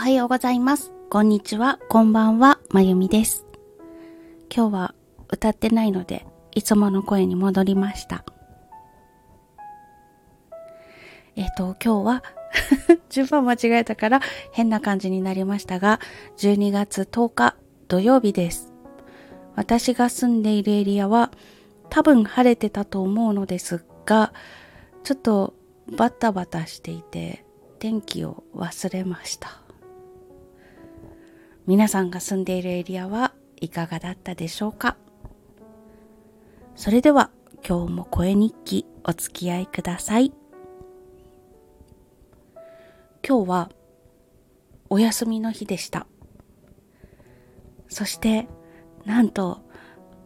はようございます。こんにちは、こんばんは、まゆみです。今日は歌ってないので、いつもの声に戻りました。えっ、と、今日は、順番間違えたから変な感じになりましたが、12月10日土曜日です。私が住んでいるエリアは多分晴れてたと思うのですが、ちょっとバタバタしていて天気を忘れました。皆さんが住んでいるエリアはいかがだったでしょうか？それでは今日も声日記お付き合いください。今日はお休みの日でした。そしてなんと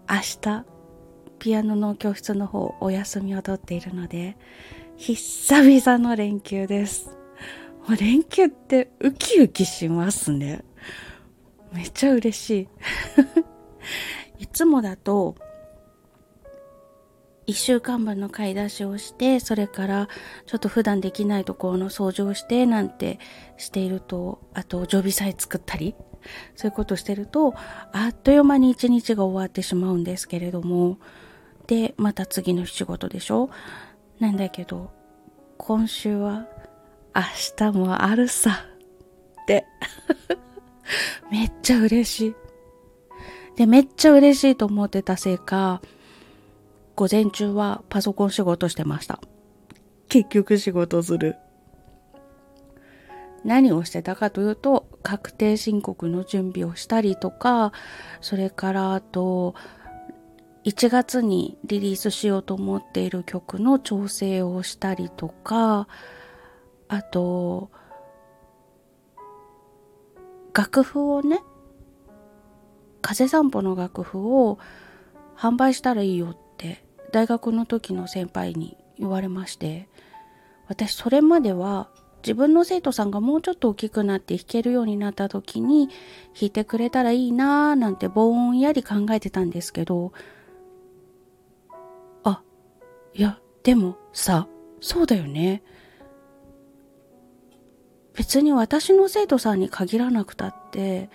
明日ピアノの教室の方お休みを取っているので久々の連休です。もう連休ってウキウキしますね。めっちゃ嬉しい。いつもだと一週間分の買い出しをして、それからちょっと普段できないところの掃除をしてなんてしていると、あと常備菜作ったり、そういうことしてると、あっという間に一日が終わってしまうんですけれども、で、また次の仕事でしょ？なんだけど、今週は明日もあるさ。って、めっちゃ嬉しい。で、めっちゃ嬉しいと思ってたせいか、午前中はパソコン仕事してました。結局仕事する。何をしてたかというと、確定申告の準備をしたりとか、それからあと、1月にリリースしようと思っている曲の調整をしたりとか、あと、楽譜をね、風散歩の楽譜を販売したらいいよって大学の時の先輩に言われまして、私それまでは自分の生徒さんがもうちょっと大きくなって弾けるようになった時に弾いてくれたらいいなーなんてぼんやり考えてたんですけど、あ、いや、でもさ、そうだよね。別に私の生徒さんに限らなくたって、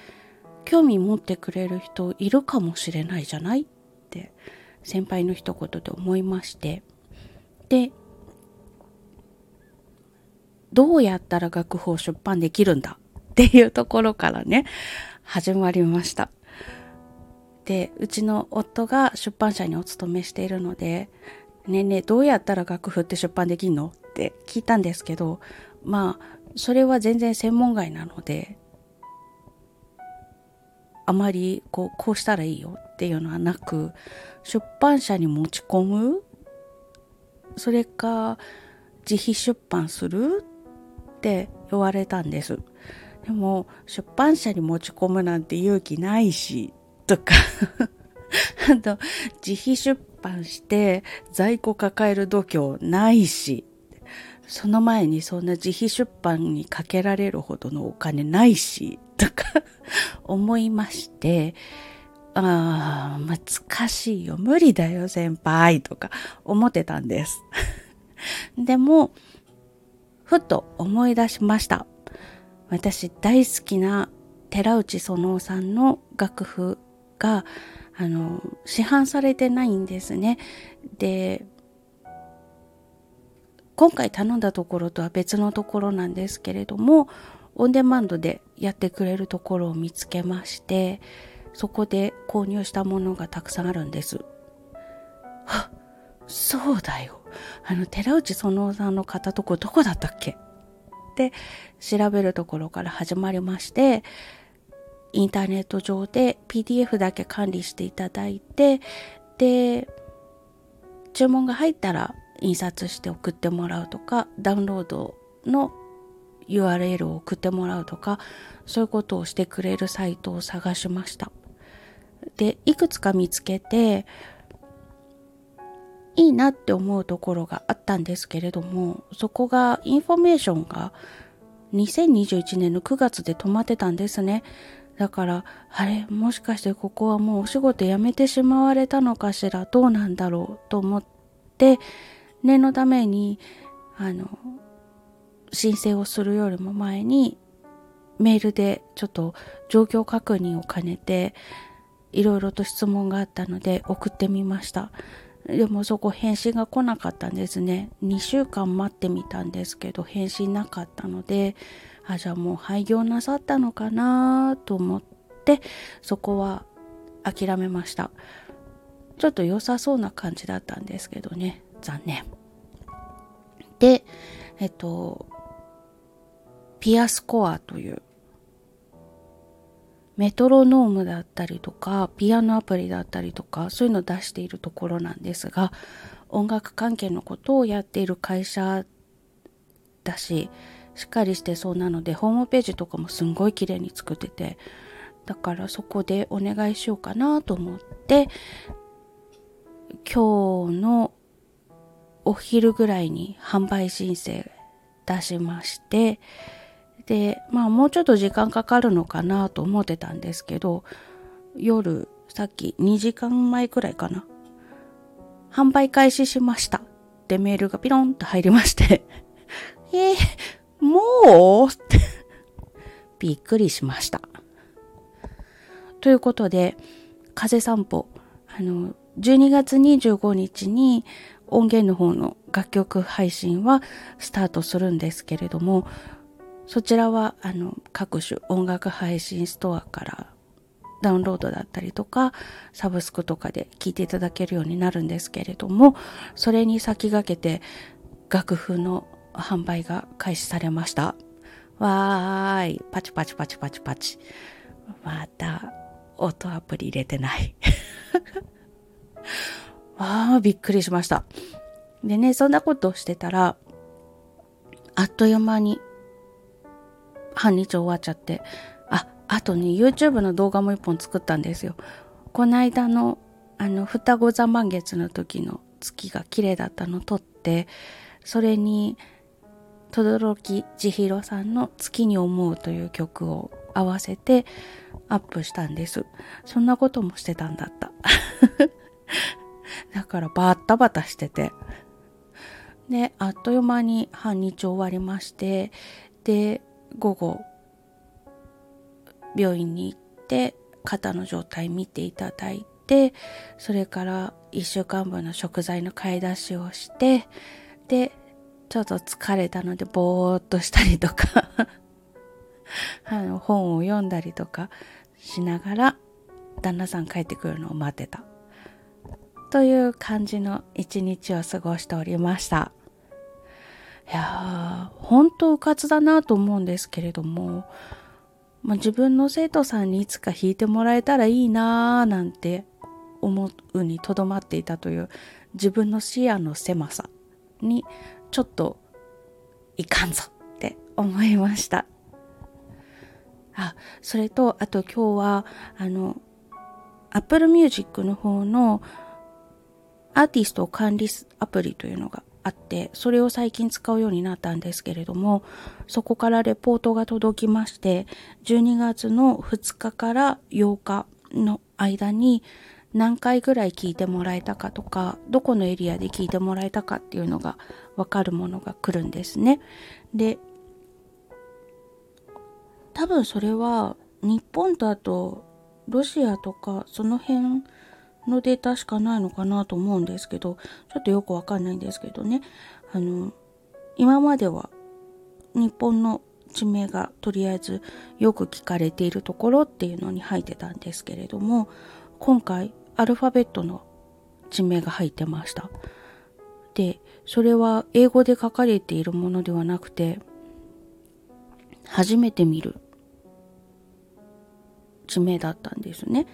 興味持ってくれる人いるかもしれないじゃないって先輩の一言で思いまして。で、どうやったら楽譜を出版できるんだっていうところからね、始まりました。で、うちの夫が出版社にお勤めしているので、ねえねえ、どうやったら楽譜って出版できんのって聞いたんですけど、まあ、それは全然専門外なので、あまりこう、こうしたらいいよっていうのはなく、出版社に持ち込む。それか、自費出版するって言われたんです。でも、出版社に持ち込むなんて勇気ないし、とか、あと、自費出版して在庫抱える度胸ないし、その前にそんな自費出版にかけられるほどのお金ないし、とか思いまして、ああ、難しいよ。無理だよ、先輩。とか思ってたんです。でも、ふと思い出しました。私大好きな寺内園夫さんの楽譜が、あの、市販されてないんですね。で、今回頼んだところとは別のところなんですけれども、オンデマンドでやってくれるところを見つけまして、そこで購入したものがたくさんあるんです。あ、そうだよ。あの、寺内園夫さんの買ったとこどこだったっけ？って調べるところから始まりまして、インターネット上で PDF だけ管理していただいて、で、注文が入ったら印刷して送ってもらうとか、ダウンロードの URL を送ってもらうとか、そういうことをしてくれるサイトを探しました。で、いくつか見つけて、いいなって思うところがあったんですけれども、そこがインフォメーションが2021年の9月で止まってたんですね。だから、あれ、もしかしてここはもうお仕事辞めてしまわれたのかしら、どうなんだろうと思って、念のために、あの、申請をするよりも前に、メールでちょっと状況確認を兼ねていろいろと質問があったので送ってみました。でもそこ返信が来なかったんですね。2週間待ってみたんですけど返信なかったのであじゃあもう廃業なさったのかなと思ってそこは諦めました。ちょっと良さそうな感じだったんですけどね。残念。でえっとピアスコアというメトロノームだったりとかピアノアプリだったりとかそういうのを出しているところなんですが音楽関係のことをやっている会社だししっかりしてそうなのでホームページとかもすんごい綺麗に作っててだからそこでお願いしようかなと思って今日のお昼ぐらいに販売申請出しましてでまあもうちょっと時間かかるのかなと思ってたんですけど夜さっき2時間前くらいかな。販売開始しました。ってメールがピロンと入りまして。えー、もう？って。びっくりしました。ということで風散歩。あの12月25日に音源の方の楽曲配信はスタートするんですけれどもそちらはあの各種音楽配信ストアからダウンロードだったりとかサブスクとかで聴いていただけるようになるんですけれどもそれに先駆けて楽譜の販売が開始されました。わーい。パチパチパチパチパチ。また音アプリ入れてない。わーびっくりしましたでねそんなことをしてたらあっという間に半日終わっちゃって、あ、あとね、YouTube の動画も一本作ったんですよ。この間の、あの、双子座満月の時の月が綺麗だったの撮って、それに、轟千尋さんの月に思うという曲を合わせてアップしたんです。そんなこともしてたんだった。だからバッタバタしてて。で、あっという間に半日終わりまして、で、午後病院に行って肩の状態見ていただいてそれから1週間分の食材の買い出しをしてでちょっと疲れたのでぼーっとしたりとか あの本を読んだりとかしながら旦那さん帰ってくるのを待ってたという感じの一日を過ごしておりましたいやー、本当うかつだなと思うんですけれども、まあ、自分の生徒さんにいつか弾いてもらえたらいいなーなんて思うにとどまっていたという自分の視野の狭さにちょっといかんぞって思いました。あ、それと、あと今日は、あの、Apple Music の方のアーティスト管理アプリというのがあってそれを最近使うようになったんですけれどもそこからレポートが届きまして12月の2日から8日の間に何回ぐらい聞いてもらえたかとかどこのエリアで聞いてもらえたかっていうのがわかるものが来るんですね。で多分それは日本とあとロシアとかその辺のデータしかないのかなと思うんですけど、ちょっとよくわかんないんですけどね。あの、今までは日本の地名がとりあえずよく聞かれているところっていうのに入ってたんですけれども、今回アルファベットの地名が入ってました。で、それは英語で書かれているものではなくて、初めて見る地名だったんですね。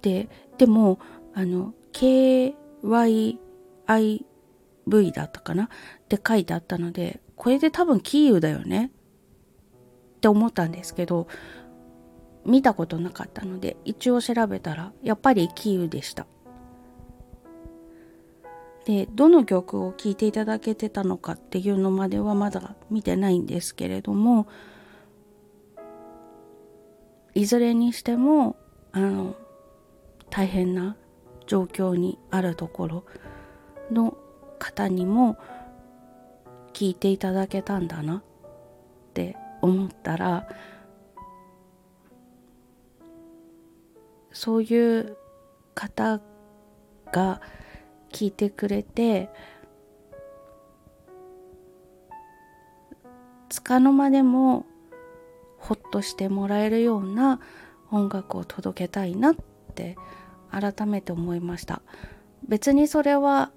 で、でも、あの、KYIV だったかな？って書いてあったので、これで多分キーウだよね？って思ったんですけど、見たことなかったので、一応調べたら、やっぱりキーウでした。で、どの曲を聴いていただけてたのかっていうのまではまだ見てないんですけれども、いずれにしても、あの、大変な状況にあるところの方にも聞いていただけたんだなって思ったらそういう方が聞いてくれてつかの間でもほっとしてもらえるような音楽を届けたいなってて改めて思いました。別にそれは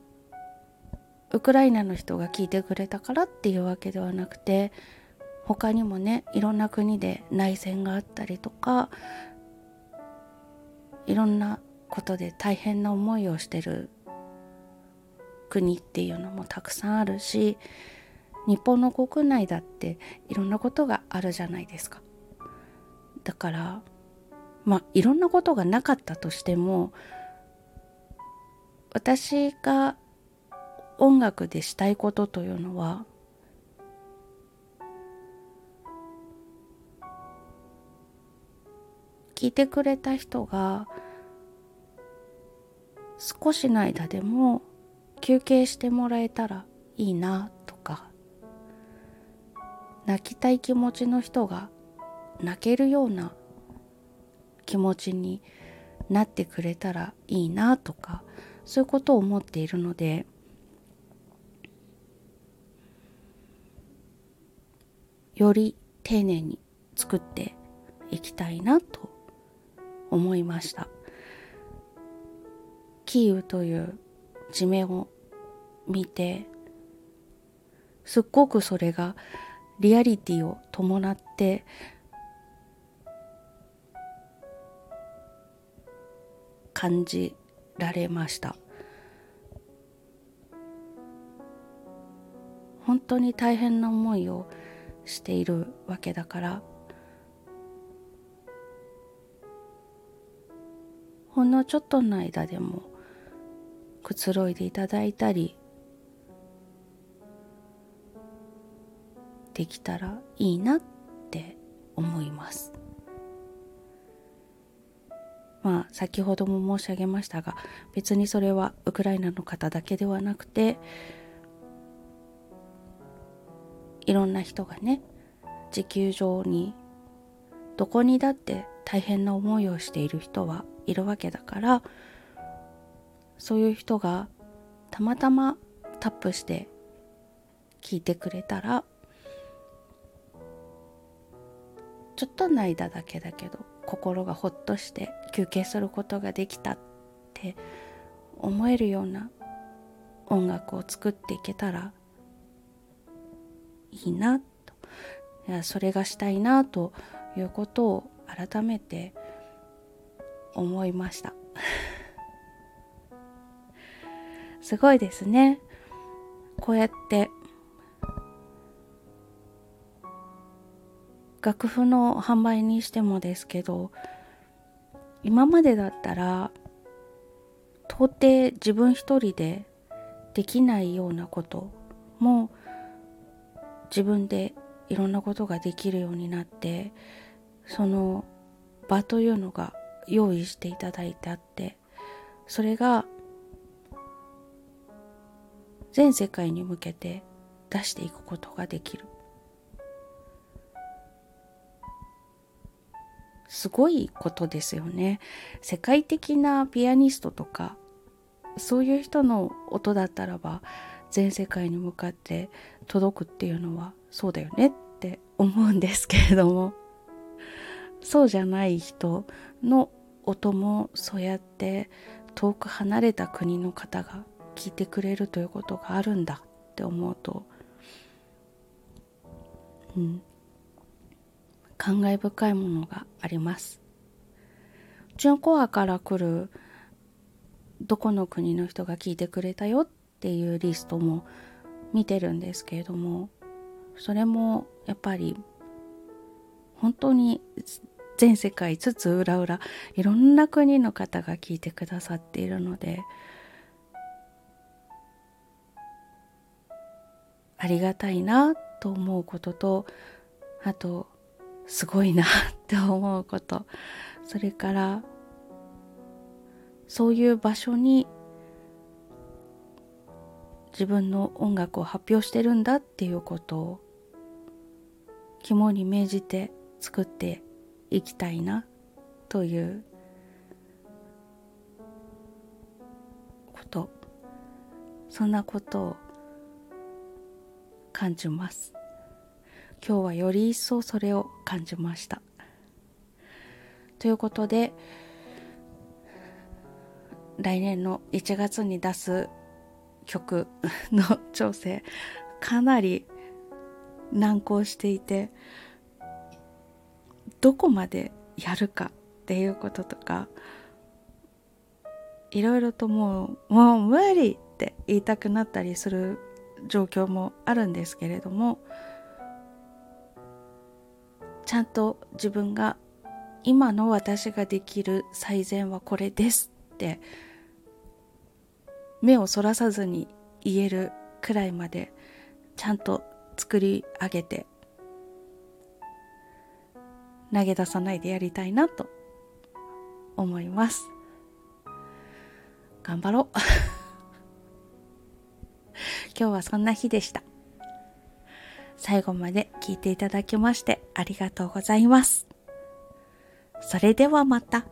ウクライナの人が聞いてくれたからっていうわけではなくて他にもねいろんな国で内戦があったりとかいろんなことで大変な思いをしてる国っていうのもたくさんあるし日本の国内だっていろんなことがあるじゃないですか。だからまあいろんなことがなかったとしても私が音楽でしたいことというのは聞いてくれた人が少しの間でも休憩してもらえたらいいなとか泣きたい気持ちの人が泣けるような気持ちになってくれたらいいなとかそういうことを思っているのでより丁寧に作っていきたいなと思いました。キーウという地名を見てすっごくそれがリアリティを伴って感じられました。本当に大変な思いをしているわけだからほんのちょっとの間でもくつろいでいただいたりできたらいいなって思います。まあ先ほども申し上げましたが別にそれはウクライナの方だけではなくていろんな人がね地球上にどこにだって大変な思いをしている人はいるわけだからそういう人がたまたまタップして聞いてくれたらちょっとの間だけだけど心がほっとして休憩することができたって思えるような音楽を作っていけたらいいなと。それがしたいなということを改めて思いました。すごいですね。こうやって楽譜の販売にしてもですけど今までだったら到底自分一人でできないようなことも自分でいろんなことができるようになってその場というのが用意していただいてあってそれが全世界に向けて出していくことができる。すごいことですよね。世界的なピアニストとかそういう人の音だったらば全世界に向かって届くっていうのはそうだよねって思うんですけれども。そうじゃない人の音もそうやって遠く離れた国の方が聞いてくれるということがあるんだって思うと、うん、感慨深いものがあります。チュンコアから来るどこの国の人が聞いてくれたよっていうリストも見てるんですけれどもそれもやっぱり本当に全世界つつ裏裏いろんな国の方が聞いてくださっているのでありがたいなと思うこととあとすごいなって思うこと。それから、そういう場所に自分の音楽を発表してるんだっていうことを肝に銘じて作っていきたいなということそんなことを感じます今日はより一層それを感じました。ということで来年の1月に出す曲 の調整かなり難航していてどこまでやるかっていうこととかいろいろともうもう無理って言いたくなったりする状況もあるんですけれどもちゃんと自分が今の私ができる最善はこれですって目をそらさずに言えるくらいまでちゃんと作り上げて投げ出さないでやりたいなと思います。頑張ろう。今日はそんな日でした。最後まで聞いていただきましてありがとうございますそれではまた。